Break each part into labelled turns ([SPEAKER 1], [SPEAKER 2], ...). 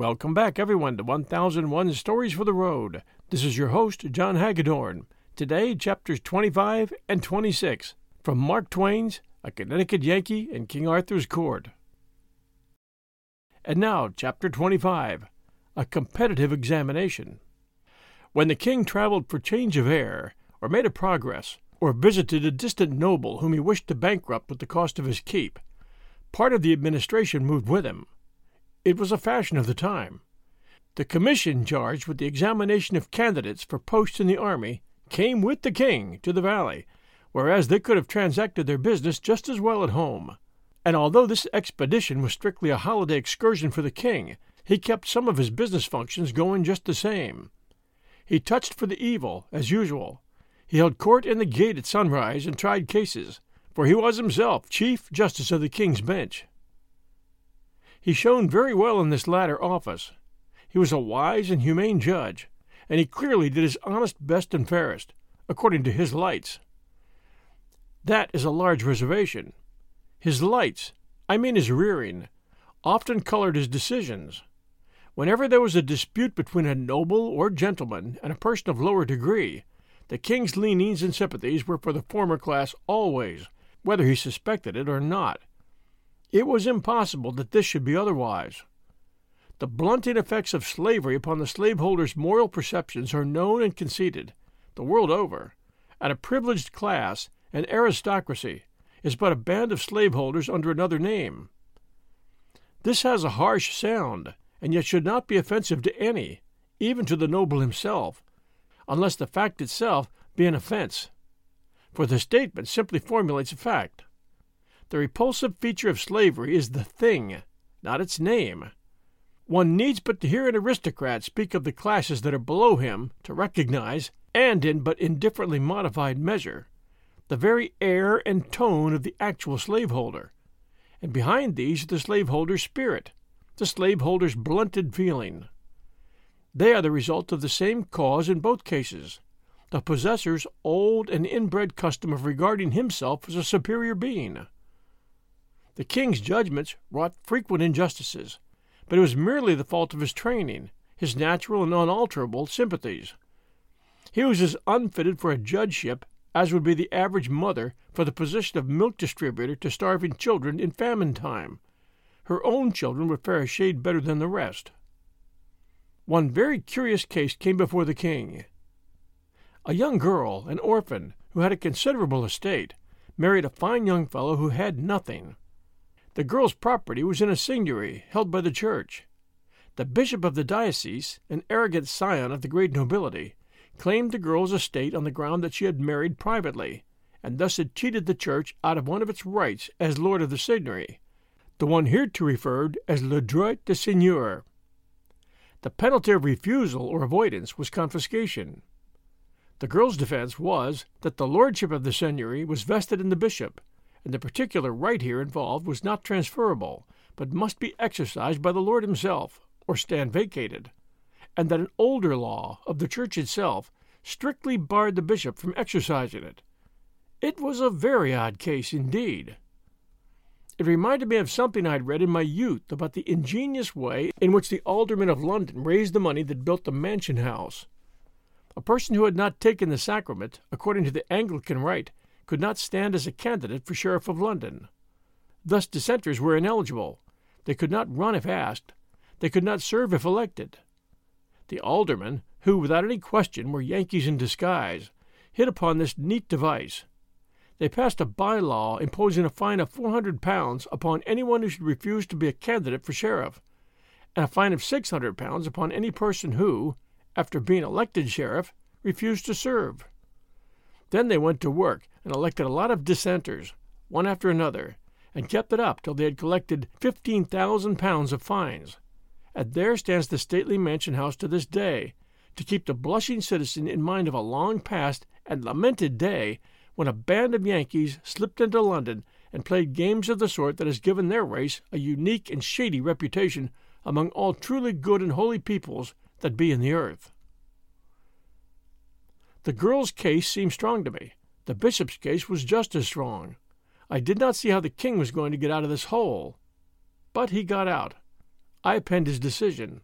[SPEAKER 1] Welcome back, everyone, to 1001 Stories for the Road. This is your host, John Hagedorn. Today, chapters 25 and 26 from Mark Twain's A Connecticut Yankee in King Arthur's Court. And now, chapter 25 A Competitive Examination. When the king traveled for change of air, or made a progress, or visited a distant noble whom he wished to bankrupt with the cost of his keep, part of the administration moved with him it was a fashion of the time. The commission charged with the examination of candidates for posts in the army came with the king to the valley, whereas they could have transacted their business just as well at home. And although this expedition was strictly a holiday excursion for the king, he kept some of his business functions going just the same. He touched for the evil, as usual. He held court in the gate at sunrise and tried cases, for he was himself chief justice of the king's bench. He shone very well in this latter office. He was a wise and humane judge, and he clearly did his honest best and fairest, according to his lights. That is a large reservation. His lights, I mean his rearing, often colored his decisions. Whenever there was a dispute between a noble or gentleman and a person of lower degree, the king's leanings and sympathies were for the former class always, whether he suspected it or not. It was impossible that this should be otherwise. The blunting effects of slavery upon the slaveholder's moral perceptions are known and conceded, the world over, and a privileged class, an aristocracy, is but a band of slaveholders under another name. This has a harsh sound, and yet should not be offensive to any, even to the noble himself, unless the fact itself be an offense. For the statement simply formulates a fact. The repulsive feature of slavery is the thing, not its name. One needs but to hear an aristocrat speak of the classes that are below him to recognize, and in but indifferently modified measure, the very air and tone of the actual slaveholder. And behind these the slaveholder's spirit, the slaveholder's blunted feeling. They are the result of the same cause in both cases the possessor's old and inbred custom of regarding himself as a superior being. The king's judgments wrought frequent injustices, but it was merely the fault of his training, his natural and unalterable sympathies. He was as unfitted for a judgeship as would be the average mother for the position of milk distributor to starving children in famine time. Her own children would fare a shade better than the rest. One very curious case came before the king. A young girl, an orphan, who had a considerable estate, married a fine young fellow who had nothing. The girl's property was in a seigniory held by the church. The bishop of the diocese, an arrogant scion of the great nobility, claimed the girl's estate on the ground that she had married privately, and thus had cheated the church out of one of its rights as lord of the seigniory, the one hereto referred as le droit de seigneur. The penalty of refusal or avoidance was confiscation. The girl's defense was that the lordship of the seigniory was vested in the bishop, and the particular right here involved was not transferable, but must be exercised by the Lord himself, or stand vacated, and that an older law of the Church itself strictly barred the bishop from exercising it. It was a very odd case indeed. It reminded me of something I'd read in my youth about the ingenious way in which the aldermen of London raised the money that built the Mansion House. A person who had not taken the sacrament, according to the Anglican rite, could not stand as a candidate for Sheriff of London. Thus dissenters were ineligible. They could not run if asked. They could not serve if elected. The aldermen, who without any question were Yankees in disguise, hit upon this neat device. They passed a by-law imposing a fine of four hundred pounds upon anyone who should refuse to be a candidate for sheriff, and a fine of six hundred pounds upon any person who, after being elected sheriff, refused to serve. Then they went to work and elected a lot of dissenters, one after another, and kept it up till they had collected fifteen thousand pounds of fines. And there stands the stately mansion house to this day, to keep the blushing citizen in mind of a long past and lamented day when a band of Yankees slipped into London and played games of the sort that has given their race a unique and shady reputation among all truly good and holy peoples that be in the earth. The girl's case seemed strong to me. The bishop's case was just as strong. I did not see how the king was going to get out of this hole. But he got out. I append his decision.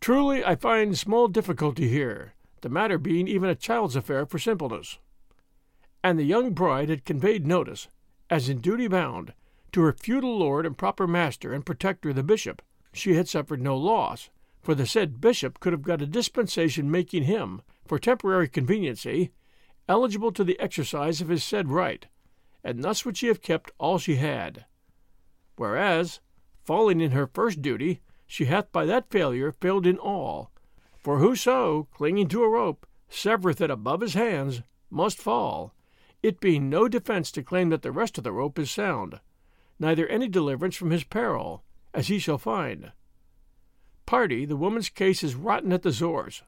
[SPEAKER 1] Truly, I find small difficulty here, the matter being even a child's affair for simpleness. And the young bride had conveyed notice, as in duty bound, to her feudal lord and proper master and protector the bishop, she had suffered no loss, for the said bishop could have got a dispensation making him, for temporary conveniency, eligible to the exercise of his said right, and thus would she have kept all she had. Whereas, falling in her first duty, she hath by that failure failed in all. For whoso, clinging to a rope, severeth it above his hands, must fall, it being no defence to claim that the rest of the rope is sound, neither any deliverance from his peril, as he shall find. Party, the woman's case is rotten at the Zores.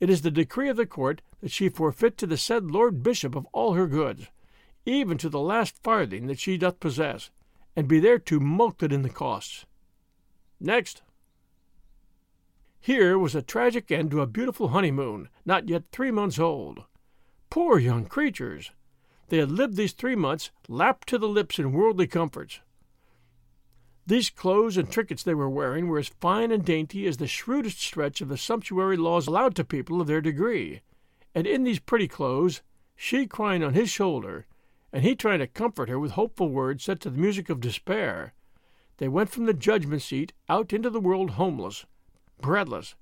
[SPEAKER 1] It is the decree of the court that she forfeit to the said Lord Bishop of all her goods, even to the last farthing that she doth possess, and be thereto mulcted in the costs. Next. Here was a tragic end to a beautiful honeymoon, not yet three months old. Poor young creatures! They had lived these three months lapped to the lips in worldly comforts. These clothes and trinkets they were wearing were as fine and dainty as the shrewdest stretch of the sumptuary laws allowed to people of their degree, and in these pretty clothes, she crying on his shoulder, and he trying to comfort her with hopeful words set to the music of despair, they went from the judgment seat out into the world homeless, breadless,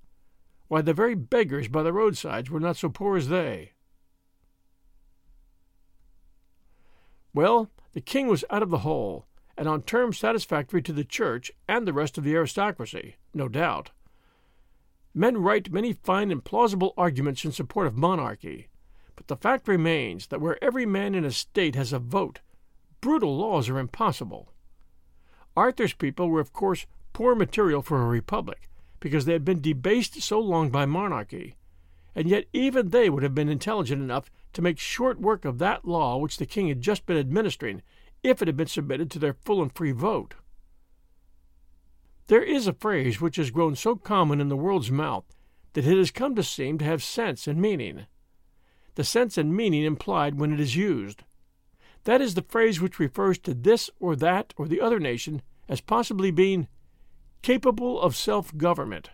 [SPEAKER 1] Why, the very beggars by the roadsides were not so poor as they. Well, the king was out of the hole, and on terms satisfactory to the Church and the rest of the aristocracy, no doubt. Men write many fine and plausible arguments in support of monarchy, but the fact remains that where every man in a state has a vote, brutal laws are impossible. Arthur's people were, of course, poor material for a republic, because they had been debased so long by monarchy, and yet even they would have been intelligent enough to make short work of that law which the king had just been administering if it had been submitted to their full and free vote. There is a phrase which has grown so common in the world's mouth that it has come to seem to have sense and meaning. The sense and meaning implied when it is used. That is the phrase which refers to this or that or the other nation as possibly being capable of self government.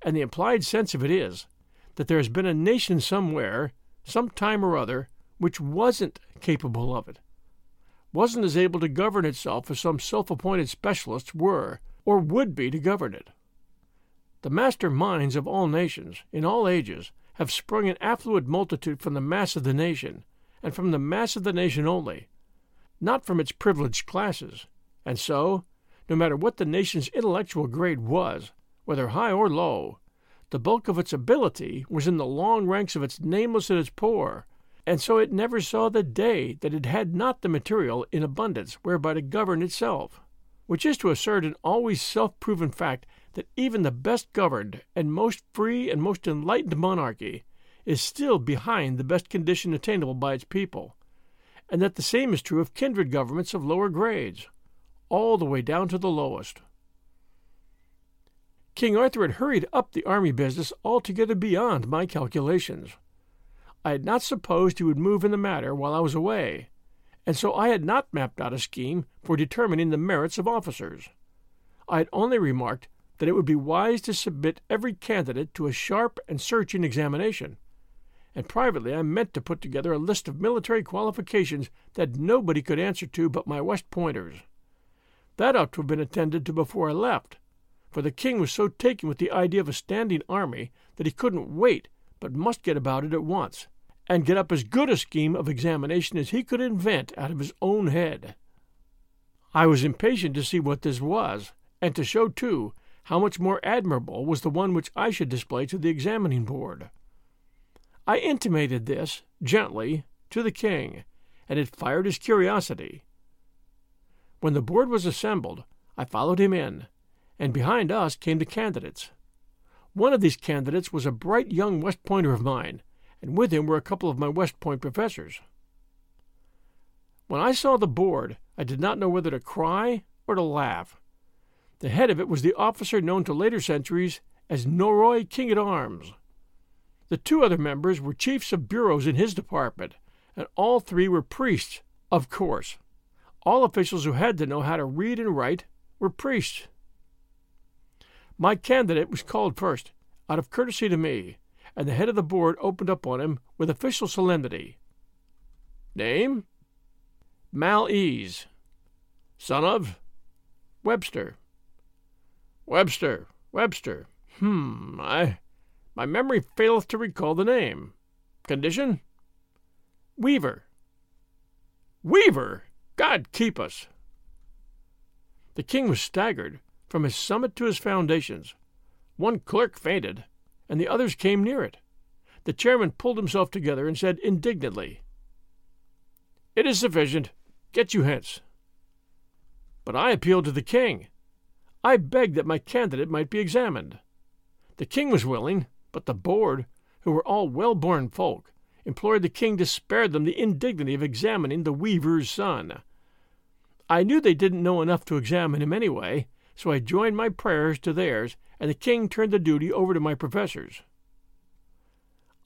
[SPEAKER 1] And the implied sense of it is that there has been a nation somewhere, some time or other, which wasn't capable of it wasn't as able to govern itself as some self appointed specialists were or would be to govern it. The master minds of all nations, in all ages, have sprung an affluent multitude from the mass of the nation, and from the mass of the nation only, not from its privileged classes, and so, no matter what the nation's intellectual grade was, whether high or low, the bulk of its ability was in the long ranks of its nameless and its poor, and so it never saw the day that it had not the material in abundance whereby to govern itself, which is to assert an always self proven fact that even the best governed and most free and most enlightened monarchy is still behind the best condition attainable by its people, and that the same is true of kindred governments of lower grades, all the way down to the lowest. King Arthur had hurried up the army business altogether beyond my calculations. I had not supposed he would move in the matter while I was away, and so I had not mapped out a scheme for determining the merits of officers. I had only remarked that it would be wise to submit every candidate to a sharp and searching examination, and privately I meant to put together a list of military qualifications that nobody could answer to but my West Pointers. That ought to have been attended to before I left, for the king was so taken with the idea of a standing army that he couldn't wait, but must get about it at once, and get up as good a scheme of examination as he could invent out of his own head. I was impatient to see what this was, and to show, too, how much more admirable was the one which I should display to the examining board. I intimated this, gently, to the king, and it fired his curiosity. When the board was assembled, I followed him in, and behind us came the candidates. One of these candidates was a bright young West Pointer of mine, and with him were a couple of my West Point professors. When I saw the board, I did not know whether to cry or to laugh. The head of it was the officer known to later centuries as Norroy King at Arms. The two other members were chiefs of bureaus in his department, and all three were priests, of course. All officials who had to know how to read and write were priests. My candidate was called first, out of courtesy to me, and the head of the board opened up on him with official solemnity. Name? Mal Ease. Son of? Webster. Webster, Webster. Hmm, I my memory faileth to recall the name. Condition? Weaver. Weaver! God keep us! The king was staggered from his summit to his foundations. One clerk fainted, and the others came near it. The chairman pulled himself together and said indignantly, It is sufficient. Get you hence. But I appealed to the king. I begged that my candidate might be examined. The king was willing, but the board, who were all well born folk, implored the king to spare them the indignity of examining the weaver's son. I knew they didn't know enough to examine him anyway, so I joined my prayers to theirs, and the king turned the duty over to my professors.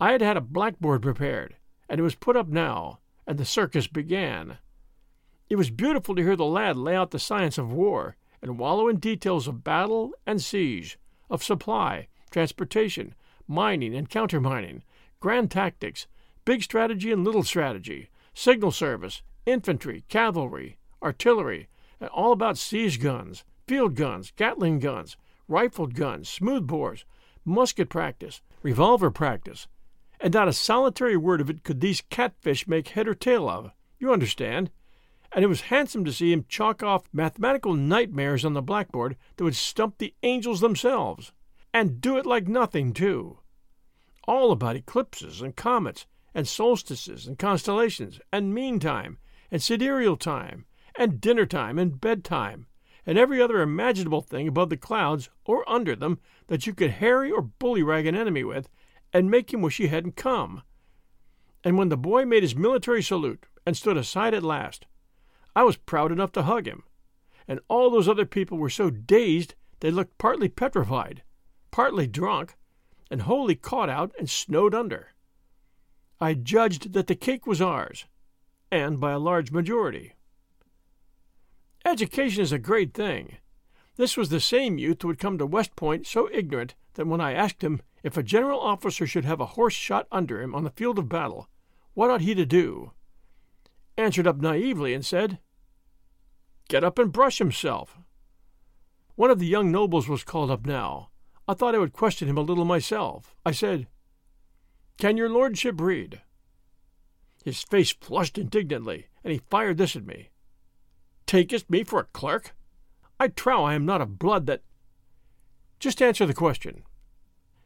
[SPEAKER 1] I had had a blackboard prepared, and it was put up now, and the circus began. It was beautiful to hear the lad lay out the science of war and wallow in details of battle and siege, of supply, transportation, mining and countermining, grand tactics, big strategy and little strategy, signal service, infantry, cavalry, artillery, and all about siege guns, field guns, Gatling guns, rifled guns, smoothbores, musket practice, revolver practice, and not a solitary word of it could these catfish make head or tail of. You understand? And it was handsome to see him chalk off mathematical nightmares on the blackboard that would stump the angels themselves and do it like nothing, too. All about eclipses and comets and solstices and constellations and meantime and sidereal time and dinner time and bedtime and every other imaginable thing above the clouds or under them that you could harry or bullyrag an enemy with and make him wish he hadn't come. And when the boy made his military salute and stood aside at last, I was proud enough to hug him. And all those other people were so dazed they looked partly petrified partly drunk, and wholly caught out and snowed under. I judged that the cake was ours, and by a large majority. Education is a great thing. This was the same youth who had come to West Point so ignorant that when I asked him if a general officer should have a horse shot under him on the field of battle, what ought he to do? Answered up naively and said, Get up and brush himself. One of the young nobles was called up now, I thought I would question him a little myself. I said, Can your lordship read? His face flushed indignantly, and he fired this at me. Takest me for a clerk? I trow I am not of blood that. Just answer the question.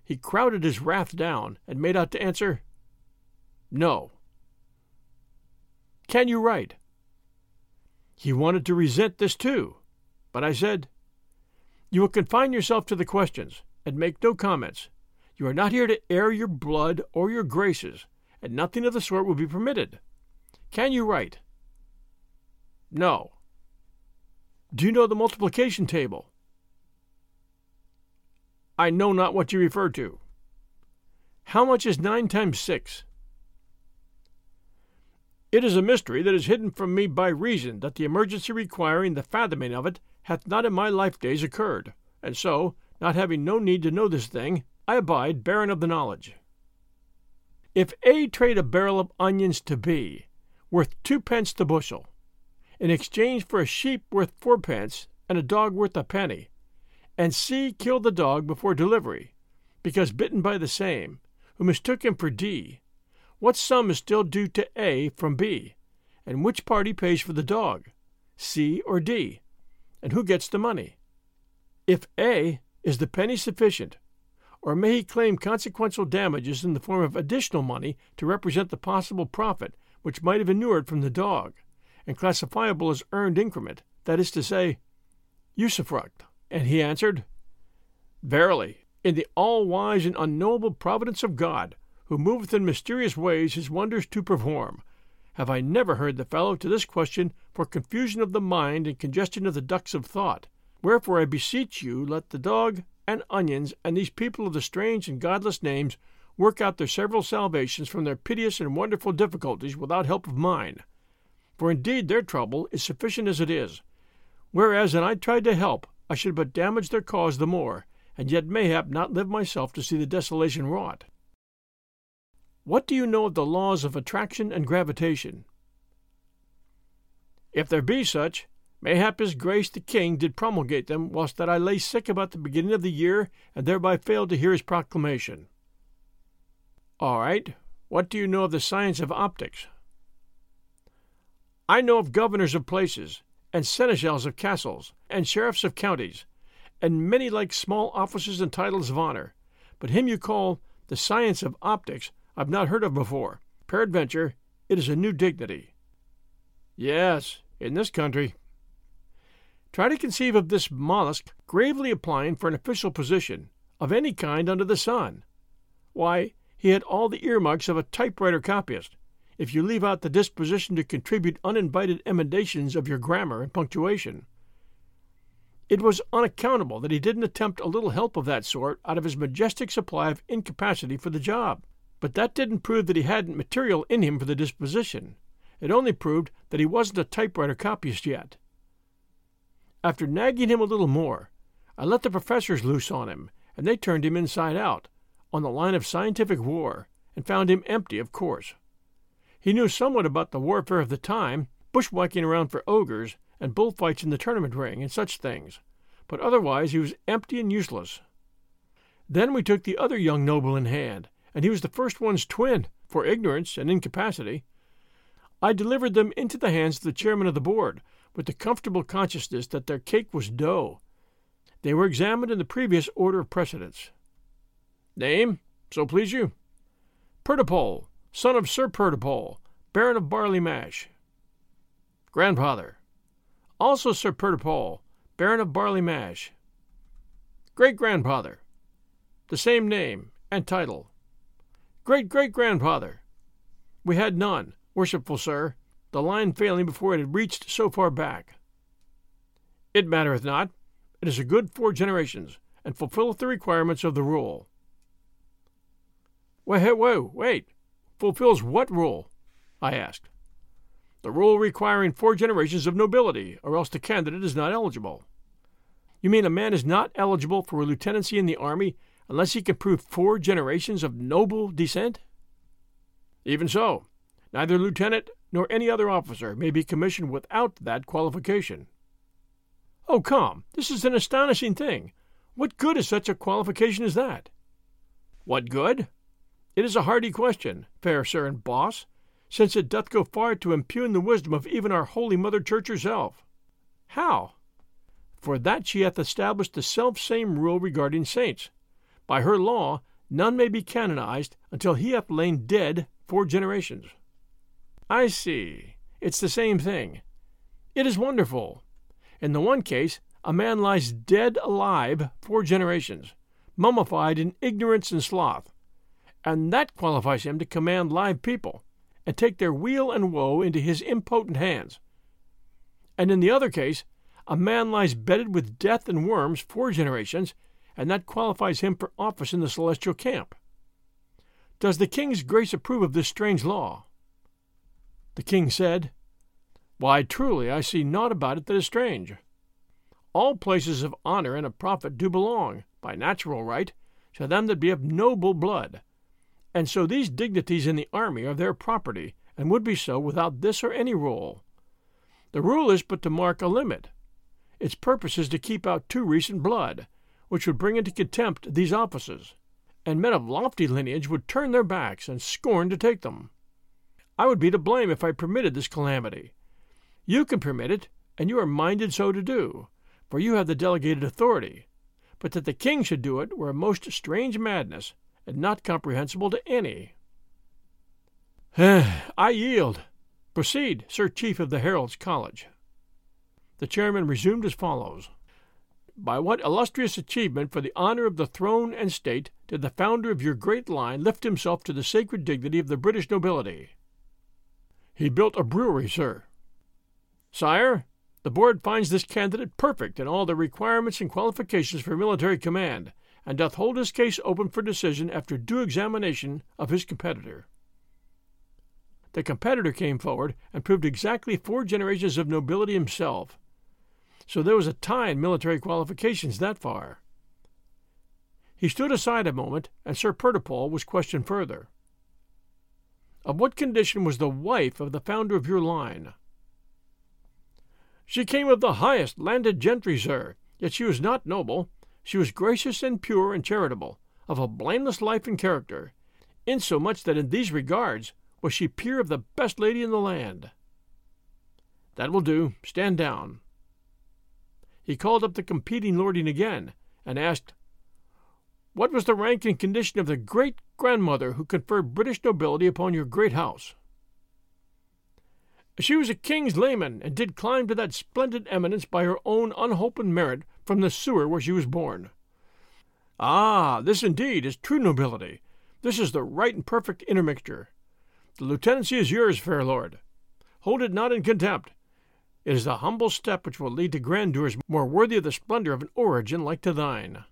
[SPEAKER 1] He crowded his wrath down and made out to answer, No. Can you write? He wanted to resent this too, but I said, You will confine yourself to the questions and make no comments. You are not here to air your blood or your graces, and nothing of the sort will be permitted. Can you write? No. Do you know the multiplication table? I know not what you refer to. How much is nine times six? It is a mystery that is hidden from me by reason that the emergency requiring the fathoming of it hath not in my life days occurred, and so, not having no need to know this thing, I abide barren of the knowledge. If A trade a barrel of onions to B, worth twopence the bushel, in exchange for a sheep worth fourpence and a dog worth a penny, and C killed the dog before delivery, because bitten by the same, who mistook him for D, what sum is still due to A from B, and which party pays for the dog, C or D, and who gets the money? If A is the penny sufficient, or may he claim consequential damages in the form of additional money to represent the possible profit which might have inured from the dog, and classifiable as earned increment, that is to say, usufruct? And he answered, Verily, in the all wise and unknowable providence of God, who moveth in mysterious ways his wonders to perform. Have I never heard the fellow to this question for confusion of the mind and congestion of the ducts of thought? Wherefore I beseech you let the dog and onions and these people of the strange and godless names work out their several salvations from their piteous and wonderful difficulties without help of mine. For indeed their trouble is sufficient as it is, whereas an I tried to help, I should but damage their cause the more, and yet mayhap not live myself to see the desolation wrought. What do you know of the laws of attraction and gravitation? If there be such, mayhap his grace the king did promulgate them whilst that I lay sick about the beginning of the year, and thereby failed to hear his proclamation. All right. What do you know of the science of optics? I know of governors of places, and seneschals of castles, and sheriffs of counties, and many like small offices and titles of honor. But him you call the science of optics I've not heard of before. Peradventure, it is a new dignity. Yes, in this country. Try to conceive of this mollusk gravely applying for an official position, of any kind under the sun. Why, he had all the earmarks of a typewriter copyist, if you leave out the disposition to contribute uninvited emendations of your grammar and punctuation. It was unaccountable that he didn't attempt a little help of that sort out of his majestic supply of incapacity for the job. But that didn't prove that he hadn't material in him for the disposition. It only proved that he wasn't a typewriter copyist yet. After nagging him a little more, I let the professors loose on him, and they turned him inside out, on the line of scientific war, and found him empty, of course. He knew somewhat about the warfare of the time, bushwhacking around for ogres, and bullfights in the tournament ring, and such things, but otherwise he was empty and useless. Then we took the other young noble in hand, and he was the first one's twin, for ignorance and incapacity. I delivered them into the hands of the chairman of the board, with the comfortable consciousness that their cake was dough. They were examined in the previous order of precedence. Name, so please you? Pertipole, son of Sir Pertipole, Baron of Barley Mash. Grandfather, also Sir Pertipole, Baron of Barley Mash. Great grandfather, the same name and title. Great great grandfather. We had none, worshipful sir, the line failing before it had reached so far back. It mattereth not. It is a good four generations, and fulfilleth the requirements of the rule. Wait, wait, wait. Fulfills what rule? I asked. The rule requiring four generations of nobility, or else the candidate is not eligible. You mean a man is not eligible for a lieutenancy in the army unless he can prove four generations of noble descent? Even so, neither lieutenant nor any other officer may be commissioned without that qualification. Oh, come, this is an astonishing thing. What good is such a qualification as that? What good? It is a hardy question, fair sir and boss, since it doth go far to impugn the wisdom of even our holy Mother Church herself. How? For that she hath established the self same rule regarding saints, by her law, none may be canonized until he hath lain dead four generations. I see. It's the same thing. It is wonderful. In the one case, a man lies dead alive four generations, mummified in ignorance and sloth, and that qualifies him to command live people and take their weal and woe into his impotent hands. And in the other case, a man lies bedded with death and worms four generations, and that qualifies him for office in the celestial camp. Does the king's grace approve of this strange law? The king said, Why, truly, I see naught about it that is strange. All places of honor and of profit do belong, by natural right, to them that be of noble blood. And so these dignities in the army are their property, and would be so without this or any rule. The rule is but to mark a limit. Its purpose is to keep out too recent blood, which would bring into contempt these offices, and men of lofty lineage would turn their backs and scorn to take them. I would be to blame if I permitted this calamity. You can permit it, and you are minded so to do, for you have the delegated authority. But that the king should do it were a most strange madness, and not comprehensible to any. I yield. Proceed, Sir Chief of the Heralds' College. The chairman resumed as follows By what illustrious achievement for the honor of the throne and state did the founder of your great line lift himself to the sacred dignity of the British nobility? He built a brewery, sir. Sire, the board finds this candidate perfect in all the requirements and qualifications for military command, and doth hold his case open for decision after due examination of his competitor. The competitor came forward and proved exactly four generations of nobility himself. So there was a tie in military qualifications that far. He stood aside a moment, and Sir Pertipole was questioned further. Of what condition was the wife of the founder of your line? She came of the highest landed gentry, sir, yet she was not noble. She was gracious and pure and charitable, of a blameless life and character, insomuch that in these regards was she peer of the best lady in the land. That will do. Stand down. He called up the competing lording again, and asked what was the rank and condition of the great grandmother who conferred British nobility upon your great house? She was a king's leman, and did climb to that splendid eminence by her own unholpen merit from the sewer where she was born. Ah, this indeed is true nobility. This is the right and perfect intermixture. The lieutenancy is yours, fair lord. Hold it not in contempt. It is the humble step which will lead to grandeurs more worthy of the splendor of an origin like to thine.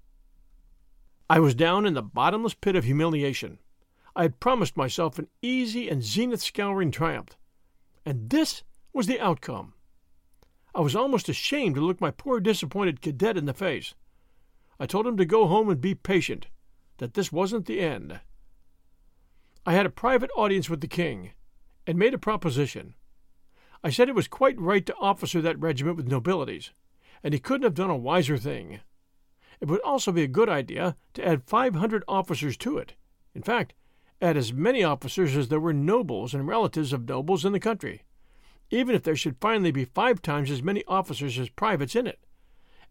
[SPEAKER 1] I was down in the bottomless pit of humiliation. I had promised myself an easy and zenith scouring triumph. And this was the outcome. I was almost ashamed to look my poor disappointed cadet in the face. I told him to go home and be patient, that this wasn't the end. I had a private audience with the king, and made a proposition. I said it was quite right to officer that regiment with nobilities, and he couldn't have done a wiser thing. It would also be a good idea to add 500 officers to it. In fact, add as many officers as there were nobles and relatives of nobles in the country, even if there should finally be five times as many officers as privates in it,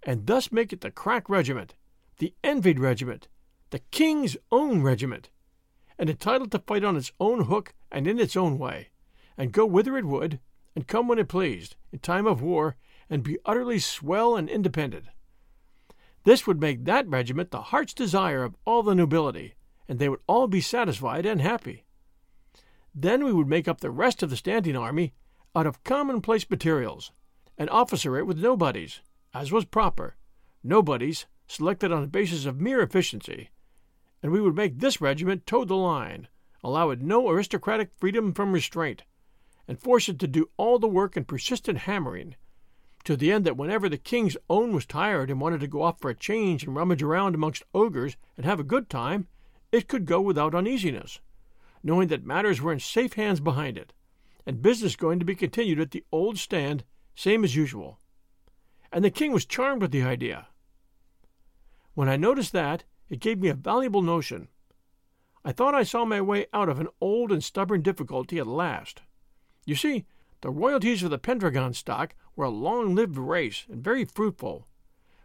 [SPEAKER 1] and thus make it the crack regiment, the envied regiment, the king's own regiment, and entitled to fight on its own hook and in its own way, and go whither it would, and come when it pleased, in time of war, and be utterly swell and independent. This would make that regiment the heart's desire of all the nobility, and they would all be satisfied and happy. Then we would make up the rest of the standing army out of commonplace materials, and officer it with nobodies, as was proper, nobodies selected on a basis of mere efficiency, and we would make this regiment toe the line, allow it no aristocratic freedom from restraint, and force it to do all the work and persistent hammering to the end that whenever the king's own was tired and wanted to go off for a change and rummage around amongst ogres and have a good time, it could go without uneasiness, knowing that matters were in safe hands behind it, and business going to be continued at the old stand, same as usual. And the king was charmed with the idea. When I noticed that, it gave me a valuable notion. I thought I saw my way out of an old and stubborn difficulty at last. You see, the royalties of the Pendragon stock were a long lived race and very fruitful.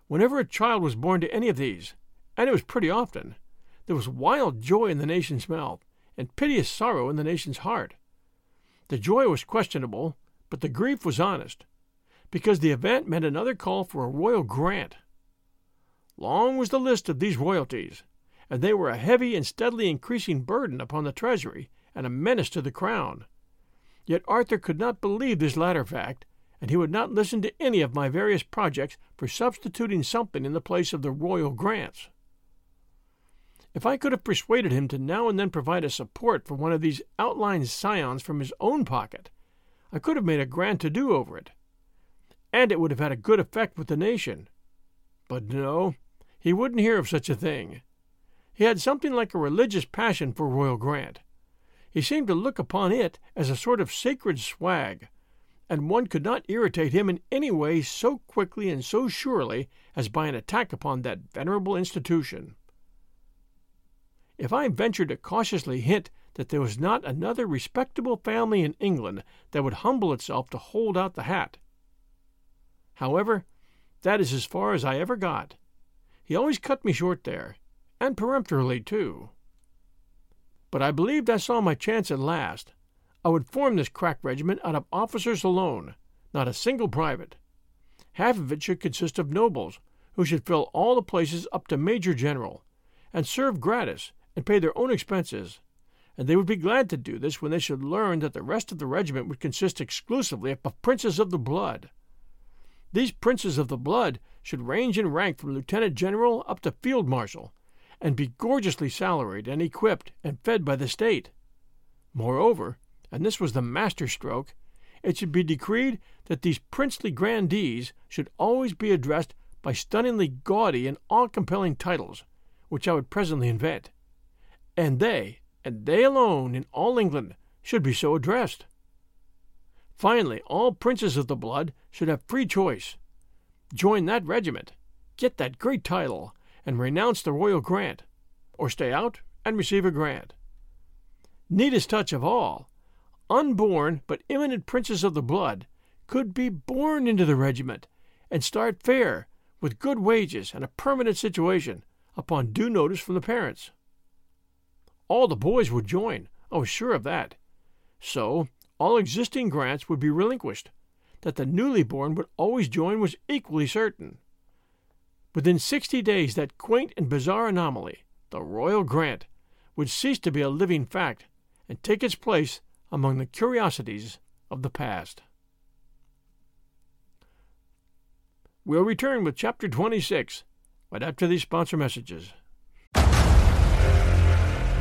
[SPEAKER 1] Whenever a child was born to any of these, and it was pretty often, there was wild joy in the nation's mouth and piteous sorrow in the nation's heart. The joy was questionable, but the grief was honest, because the event meant another call for a royal grant. Long was the list of these royalties, and they were a heavy and steadily increasing burden upon the treasury and a menace to the crown. Yet Arthur could not believe this latter fact, and he would not listen to any of my various projects for substituting something in the place of the royal grants. If I could have persuaded him to now and then provide a support for one of these outlying scions from his own pocket, I could have made a grand to do over it. And it would have had a good effect with the nation. But no, he wouldn't hear of such a thing. He had something like a religious passion for Royal Grant. He seemed to look upon it as a sort of sacred swag, and one could not irritate him in any way so quickly and so surely as by an attack upon that venerable institution. If I ventured to cautiously hint that there was not another respectable family in England that would humble itself to hold out the hat. However, that is as far as I ever got. He always cut me short there, and peremptorily, too. But I believed I saw my chance at last. I would form this crack regiment out of officers alone, not a single private. Half of it should consist of nobles, who should fill all the places up to major general, and serve gratis and pay their own expenses, and they would be glad to do this when they should learn that the rest of the regiment would consist exclusively of princes of the blood. These princes of the blood should range in rank from lieutenant general up to field marshal, and be gorgeously salaried and equipped and fed by the state. Moreover, and this was the master stroke, it should be decreed that these princely grandees should always be addressed by stunningly gaudy and awe compelling titles, which I would presently invent and they, and they alone in all England, should be so addressed. Finally, all princes of the blood should have free choice. Join that regiment, get that great title, and renounce the royal grant, or stay out and receive a grant. Neatest touch of all, unborn but imminent princes of the blood could be born into the regiment and start fair with good wages and a permanent situation upon due notice from the parents. All the boys would join, I was sure of that. So, all existing grants would be relinquished. That the newly born would always join was equally certain. Within sixty days, that quaint and bizarre anomaly, the Royal Grant, would cease to be a living fact and take its place among the curiosities of the past. We'll return with Chapter 26 right after these sponsor messages.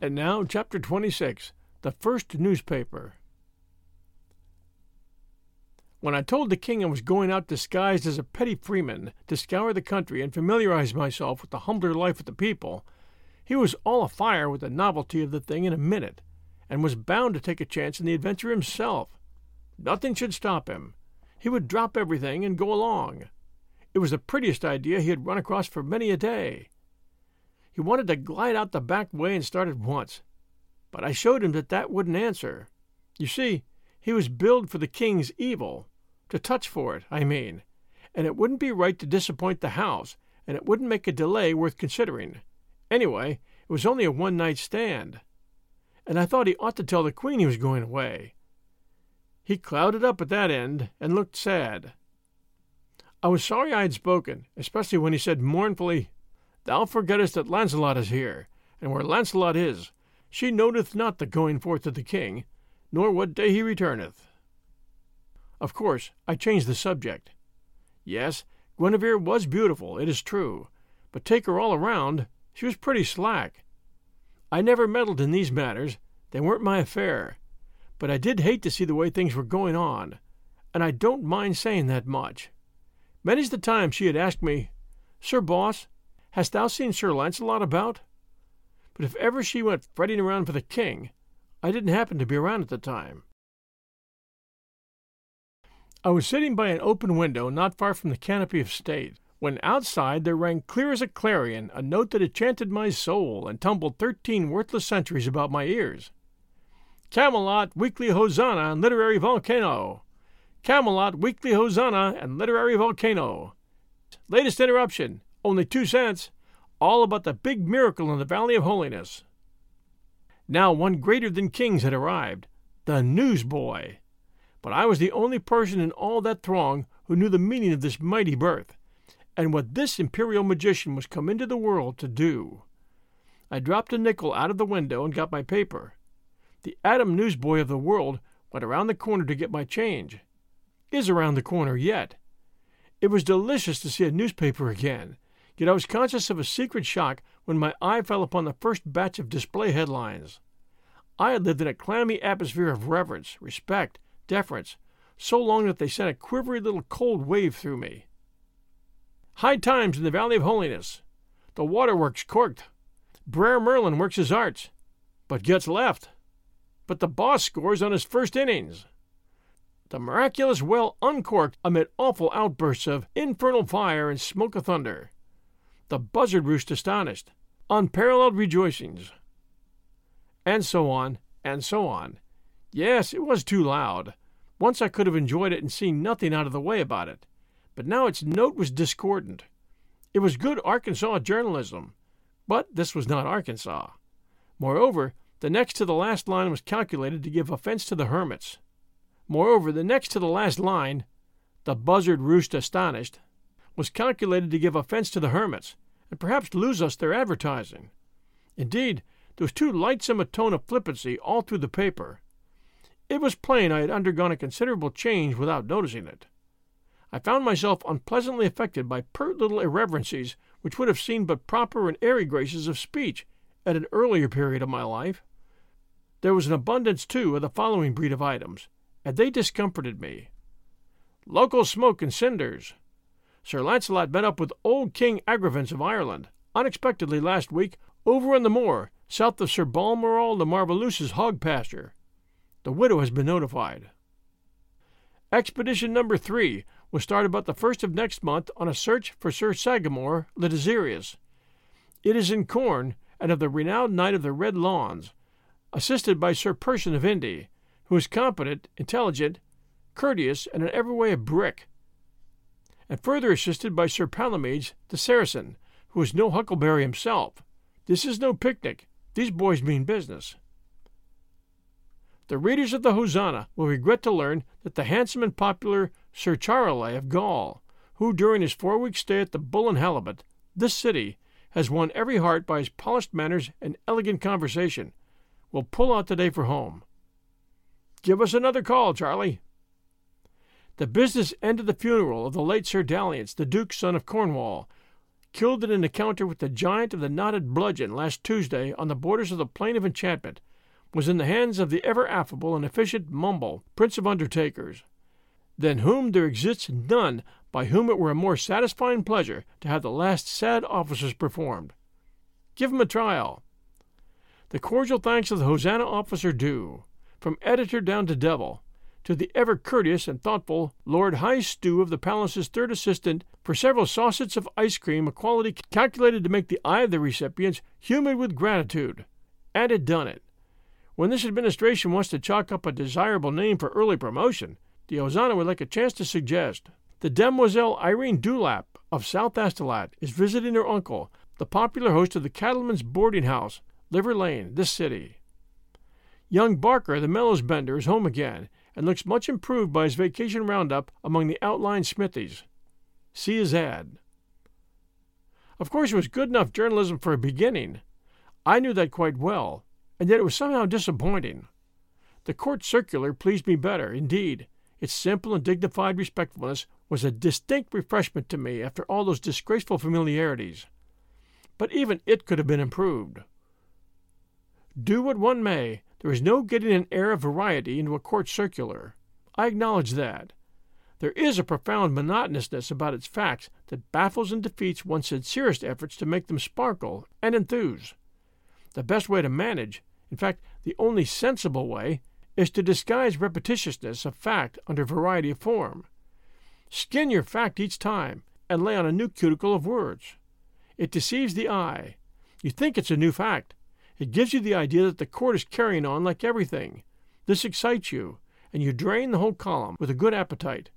[SPEAKER 1] And now, Chapter 26 The First Newspaper. When I told the king I was going out disguised as a petty freeman to scour the country and familiarize myself with the humbler life of the people, he was all afire with the novelty of the thing in a minute, and was bound to take a chance in the adventure himself. Nothing should stop him. He would drop everything and go along. It was the prettiest idea he had run across for many a day. He wanted to glide out the back way and start at once. But I showed him that that wouldn't answer. You see, he was billed for the king's evil, to touch for it, I mean, and it wouldn't be right to disappoint the house, and it wouldn't make a delay worth considering. Anyway, it was only a one night stand. And I thought he ought to tell the queen he was going away. He clouded up at that end and looked sad. I was sorry I had spoken, especially when he said mournfully, Thou forgettest that Launcelot is here, and where Launcelot is, she noteth not the going forth of the king, nor what day he returneth. Of course, I changed the subject. Yes, Guinevere was beautiful, it is true, but take her all around, she was pretty slack. I never meddled in these matters, they weren't my affair, but I did hate to see the way things were going on, and I don't mind saying that much. Many's the time she had asked me, Sir Boss, Hast thou seen Sir Launcelot about? But if ever she went fretting around for the king, I didn't happen to be around at the time. I was sitting by an open window not far from the canopy of state, when outside there rang clear as a clarion a note that enchanted my soul and tumbled thirteen worthless centuries about my ears. Camelot Weekly Hosanna and Literary Volcano. Camelot Weekly Hosanna and Literary Volcano. Latest interruption, only two cents, all about the big miracle in the Valley of Holiness. Now one greater than kings had arrived, the newsboy. But I was the only person in all that throng who knew the meaning of this mighty birth, and what this imperial magician was come into the world to do. I dropped a nickel out of the window and got my paper. The Adam newsboy of the world went around the corner to get my change. Is around the corner yet. It was delicious to see a newspaper again, yet I was conscious of a secret shock when my eye fell upon the first batch of display headlines. I had lived in a clammy atmosphere of reverence, respect, deference, so long that they sent a quivery little cold wave through me. High times in the Valley of Holiness. The waterworks corked. Brer Merlin works his arts, but gets left. But the boss scores on his first innings. The miraculous well uncorked amid awful outbursts of infernal fire and smoke of thunder. The buzzard roost astonished. Unparalleled rejoicings. And so on, and so on. Yes, it was too loud. Once I could have enjoyed it and seen nothing out of the way about it. But now its note was discordant. It was good Arkansas journalism, but this was not Arkansas. Moreover, the next to the last line was calculated to give offense to the hermits. Moreover, the next to the last line, the buzzard roost astonished, was calculated to give offense to the hermits, and perhaps lose us their advertising. Indeed, there was too lightsome a tone of flippancy all through the paper. It was plain I had undergone a considerable change without noticing it. I found myself unpleasantly affected by pert little irreverencies which would have seemed but proper and airy graces of speech at an earlier period of my life. There was an abundance, too, of the following breed of items, and they discomforted me. Local smoke and cinders. Sir Launcelot met up with old King Agrivance of Ireland, unexpectedly last week, over on the moor, south of Sir Balmoral de Merveilleuse's hog pasture. The widow has been notified. Expedition number three will start about the first of next month on a search for Sir Sagramour le. It is in Corn, and of the renowned Knight of the Red Lawns, assisted by Sir Persant of Inde, who is competent, intelligent, courteous, and in every way a brick, and further assisted by Sir Palamides the Saracen, who is no huckleberry himself. This is no picnic. These boys mean business. The readers of the Hosanna will regret to learn that the handsome and popular Sir Charolais of Gaul, who during his four weeks' stay at the Bull and Halibut, this city, has won every heart by his polished manners and elegant conversation, will pull out today for home. Give us another call, Charlie. The business ended the funeral of the late Sir Dalliance, the Duke's son of Cornwall, killed in an encounter with the giant of the knotted bludgeon last Tuesday on the borders of the Plain of Enchantment, was in the hands of the ever affable and efficient Mumble, Prince of Undertakers, than whom there exists none by whom it were a more satisfying pleasure to have the last sad offices performed. Give him a trial. The cordial thanks of the Hosanna officer due, from editor down to devil, to the ever courteous and thoughtful Lord High Stew of the palace's third assistant for several saucets of ice cream, a quality calculated to make the eye of the recipients humid with gratitude. And it done it. When this administration wants to chalk up a desirable name for early promotion, the Hosanna would like a chance to suggest the Demoiselle Irene Dewlap of South Astolat is visiting her uncle, the popular host of the Cattleman's Boarding House, Liver Lane, this city. Young Barker, the Mellows Bender, is home again and looks much improved by his vacation roundup among the outlying smithies. See his ad. Of course, it was good enough journalism for a beginning. I knew that quite well, and yet it was somehow disappointing. The court circular pleased me better, indeed. Its simple and dignified respectfulness was a distinct refreshment to me after all those disgraceful familiarities. But even it could have been improved. Do what one may, there is no getting an air of variety into a court circular. I acknowledge that. There is a profound monotonousness about its facts that baffles and defeats one's sincerest efforts to make them sparkle and enthuse. The best way to manage, in fact, the only sensible way, is to disguise repetitiousness of fact under variety of form. Skin your fact each time and lay on a new cuticle of words. It deceives the eye. You think it's a new fact, it gives you the idea that the court is carrying on like everything. This excites you, and you drain the whole column with a good appetite,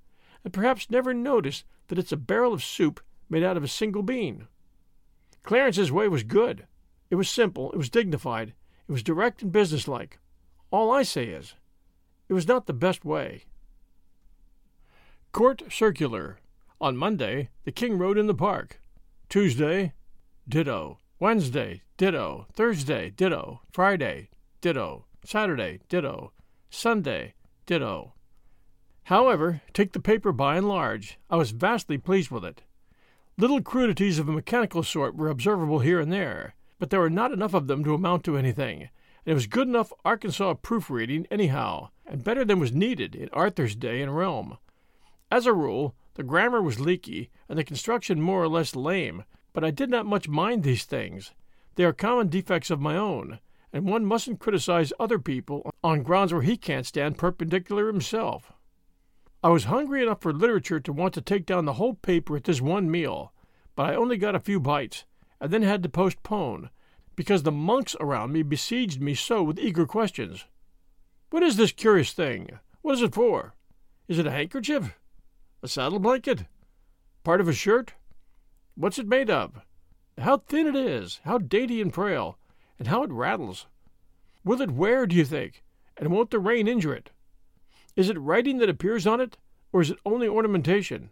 [SPEAKER 1] and perhaps never notice that it's a barrel of soup made out of a single bean. Clarence's way was good. It was simple, it was dignified, it was direct and businesslike. All I say is, it was not the best way. Court Circular. On Monday, the king rode in the park. Tuesday, ditto. Wednesday, ditto. Thursday, ditto. Friday, ditto. Saturday, ditto. Sunday, ditto. However, take the paper by and large, I was vastly pleased with it. Little crudities of a mechanical sort were observable here and there, but there were not enough of them to amount to anything, and it was good enough Arkansas proofreading anyhow, and better than was needed in Arthur's day and realm. As a rule, the grammar was leaky and the construction more or less lame, but I did not much mind these things. They are common defects of my own, and one mustn't criticize other people on grounds where he can't stand perpendicular himself. I was hungry enough for literature to want to take down the whole paper at this one meal, but I only got a few bites, and then had to postpone, because the monks around me besieged me so with eager questions. What is this curious thing? What is it for? Is it a handkerchief? A saddle blanket? Part of a shirt? What's it made of? How thin it is, how dainty and frail, and how it rattles. Will it wear, do you think? And won't the rain injure it? Is it writing that appears on it, or is it only ornamentation?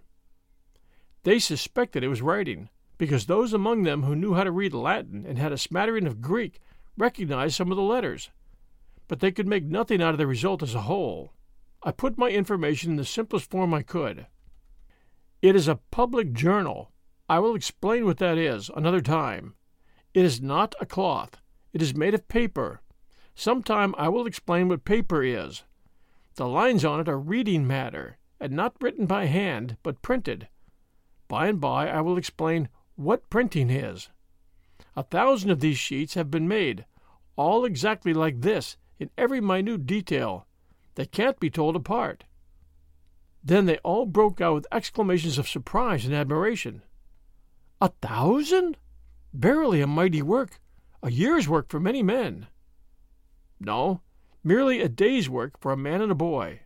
[SPEAKER 1] They suspected it was writing, because those among them who knew how to read Latin and had a smattering of Greek recognized some of the letters, but they could make nothing out of the result as a whole. I put my information in the simplest form I could. It is a public journal. I will explain what that is another time. It is not a cloth. It is made of paper. Sometime I will explain what paper is. The lines on it are reading matter, and not written by hand, but printed. By and by I will explain what printing is. A thousand of these sheets have been made, all exactly like this, in every minute detail. They can't be told apart. Then they all broke out with exclamations of surprise and admiration. A thousand? Verily a mighty work, a year's work for many men. No, merely a day's work for a man and a boy.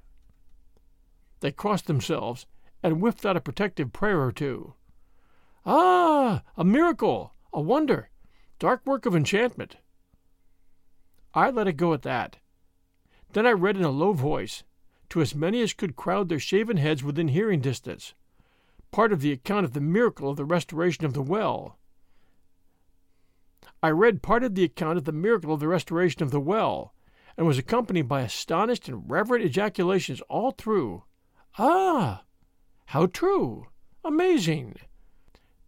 [SPEAKER 1] They crossed themselves and whiffed out a protective prayer or two. Ah, a miracle, a wonder, dark work of enchantment. I let it go at that. Then I read in a low voice, to as many as could crowd their shaven heads within hearing distance, part of the account of the miracle of the restoration of the well. I read part of the account of the miracle of the restoration of the well, and was accompanied by astonished and reverent ejaculations all through. Ah! How true! Amazing!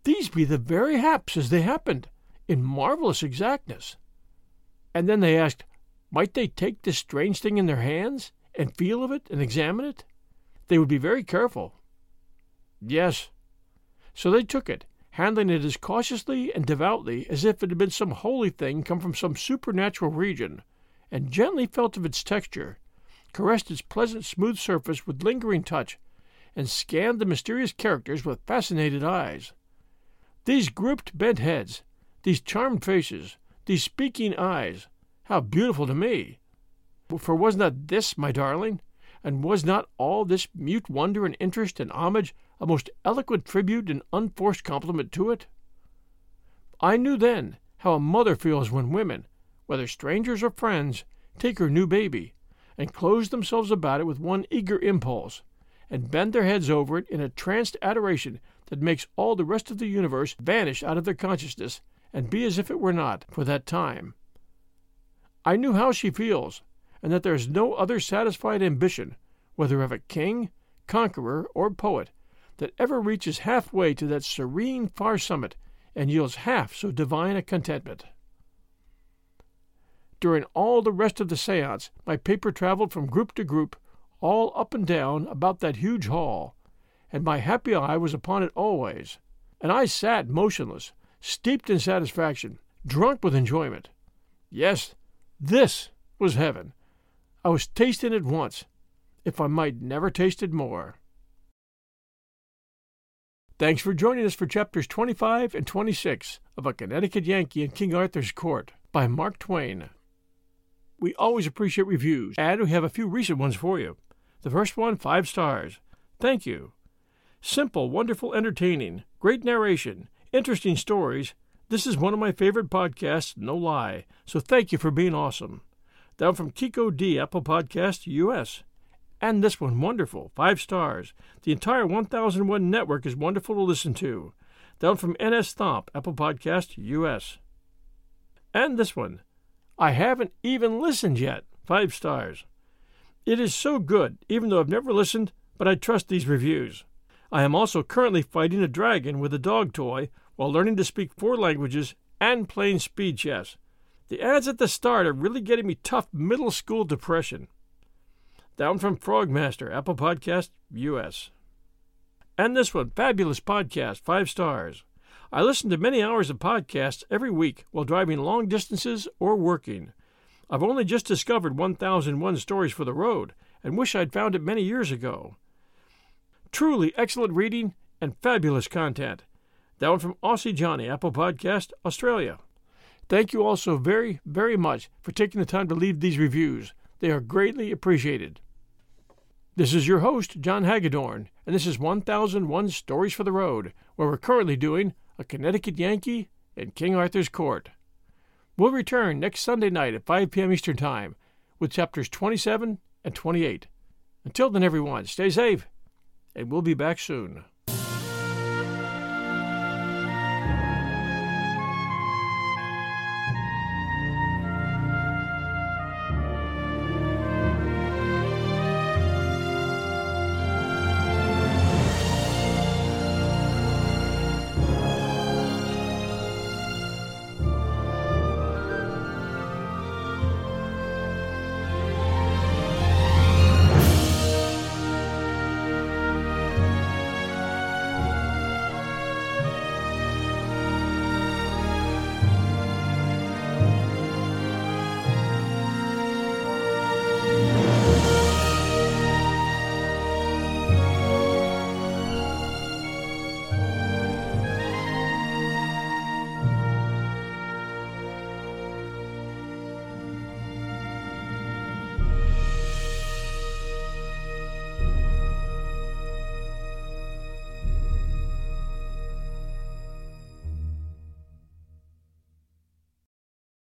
[SPEAKER 1] These be the very haps as they happened, in marvelous exactness. And then they asked, might they take this strange thing in their hands, and feel of it, and examine it? They would be very careful. Yes. So they took it, handling it as cautiously and devoutly as if it had been some holy thing come from some supernatural region, and gently felt of its texture, caressed its pleasant smooth surface with lingering touch, and scanned the mysterious characters with fascinated eyes. These grouped bent heads, these charmed faces, these speaking eyes, how beautiful to me! For was not this my darling, and was not all this mute wonder and interest and homage a most eloquent tribute and unforced compliment to it? I knew then how a mother feels when women, whether strangers or friends, take her new baby, and close themselves about it with one eager impulse, and bend their heads over it in a tranced adoration that makes all the rest of the universe vanish out of their consciousness and be as if it were not, for that time. I knew how she feels, and that there is no other satisfied ambition, whether of a king, conqueror, or poet, that ever reaches halfway to that serene far summit and yields half so divine a contentment. During all the rest of the seance, my paper traveled from group to group, all up and down about that huge hall, and my happy eye was upon it always, and I sat motionless, steeped in satisfaction, drunk with enjoyment. Yes, this was heaven. I was tasting it once, if I might never taste it more. Thanks for joining us for chapters 25 and 26 of A Connecticut Yankee in King Arthur's Court by Mark Twain. We always appreciate reviews, and we have a few recent ones for you. The first one, five stars. Thank you. Simple, wonderful, entertaining, great narration, interesting stories. This is one of my favorite podcasts, no lie. So thank you for being awesome. Down from Kiko D, Apple Podcast US. And this one, wonderful, five stars. The entire 1001 network is wonderful to listen to. Down from NS Thomp, Apple Podcast US. And this one, I haven't even listened yet, five stars. It is so good, even though I've never listened, but I trust these reviews. I am also currently fighting a dragon with a dog toy while learning to speak four languages and playing speed chess. The ads at the start are really getting me tough middle school depression. Down from Frogmaster, Apple Podcast, US. And this one, fabulous podcast, five stars. I listen to many hours of podcasts every week while driving long distances or working. I've only just discovered 1001 Stories for the Road and wish I'd found it many years ago. Truly excellent reading and fabulous content. Down from Aussie Johnny, Apple Podcast, Australia. Thank you all so very, very much for taking the time to leave these reviews. They are greatly appreciated. This is your host, John Hagedorn, and this is 1001 Stories for the Road, where we're currently doing A Connecticut Yankee and King Arthur's Court. We'll return next Sunday night at 5 p.m. Eastern Time with chapters 27 and 28. Until then, everyone, stay safe, and we'll be back soon.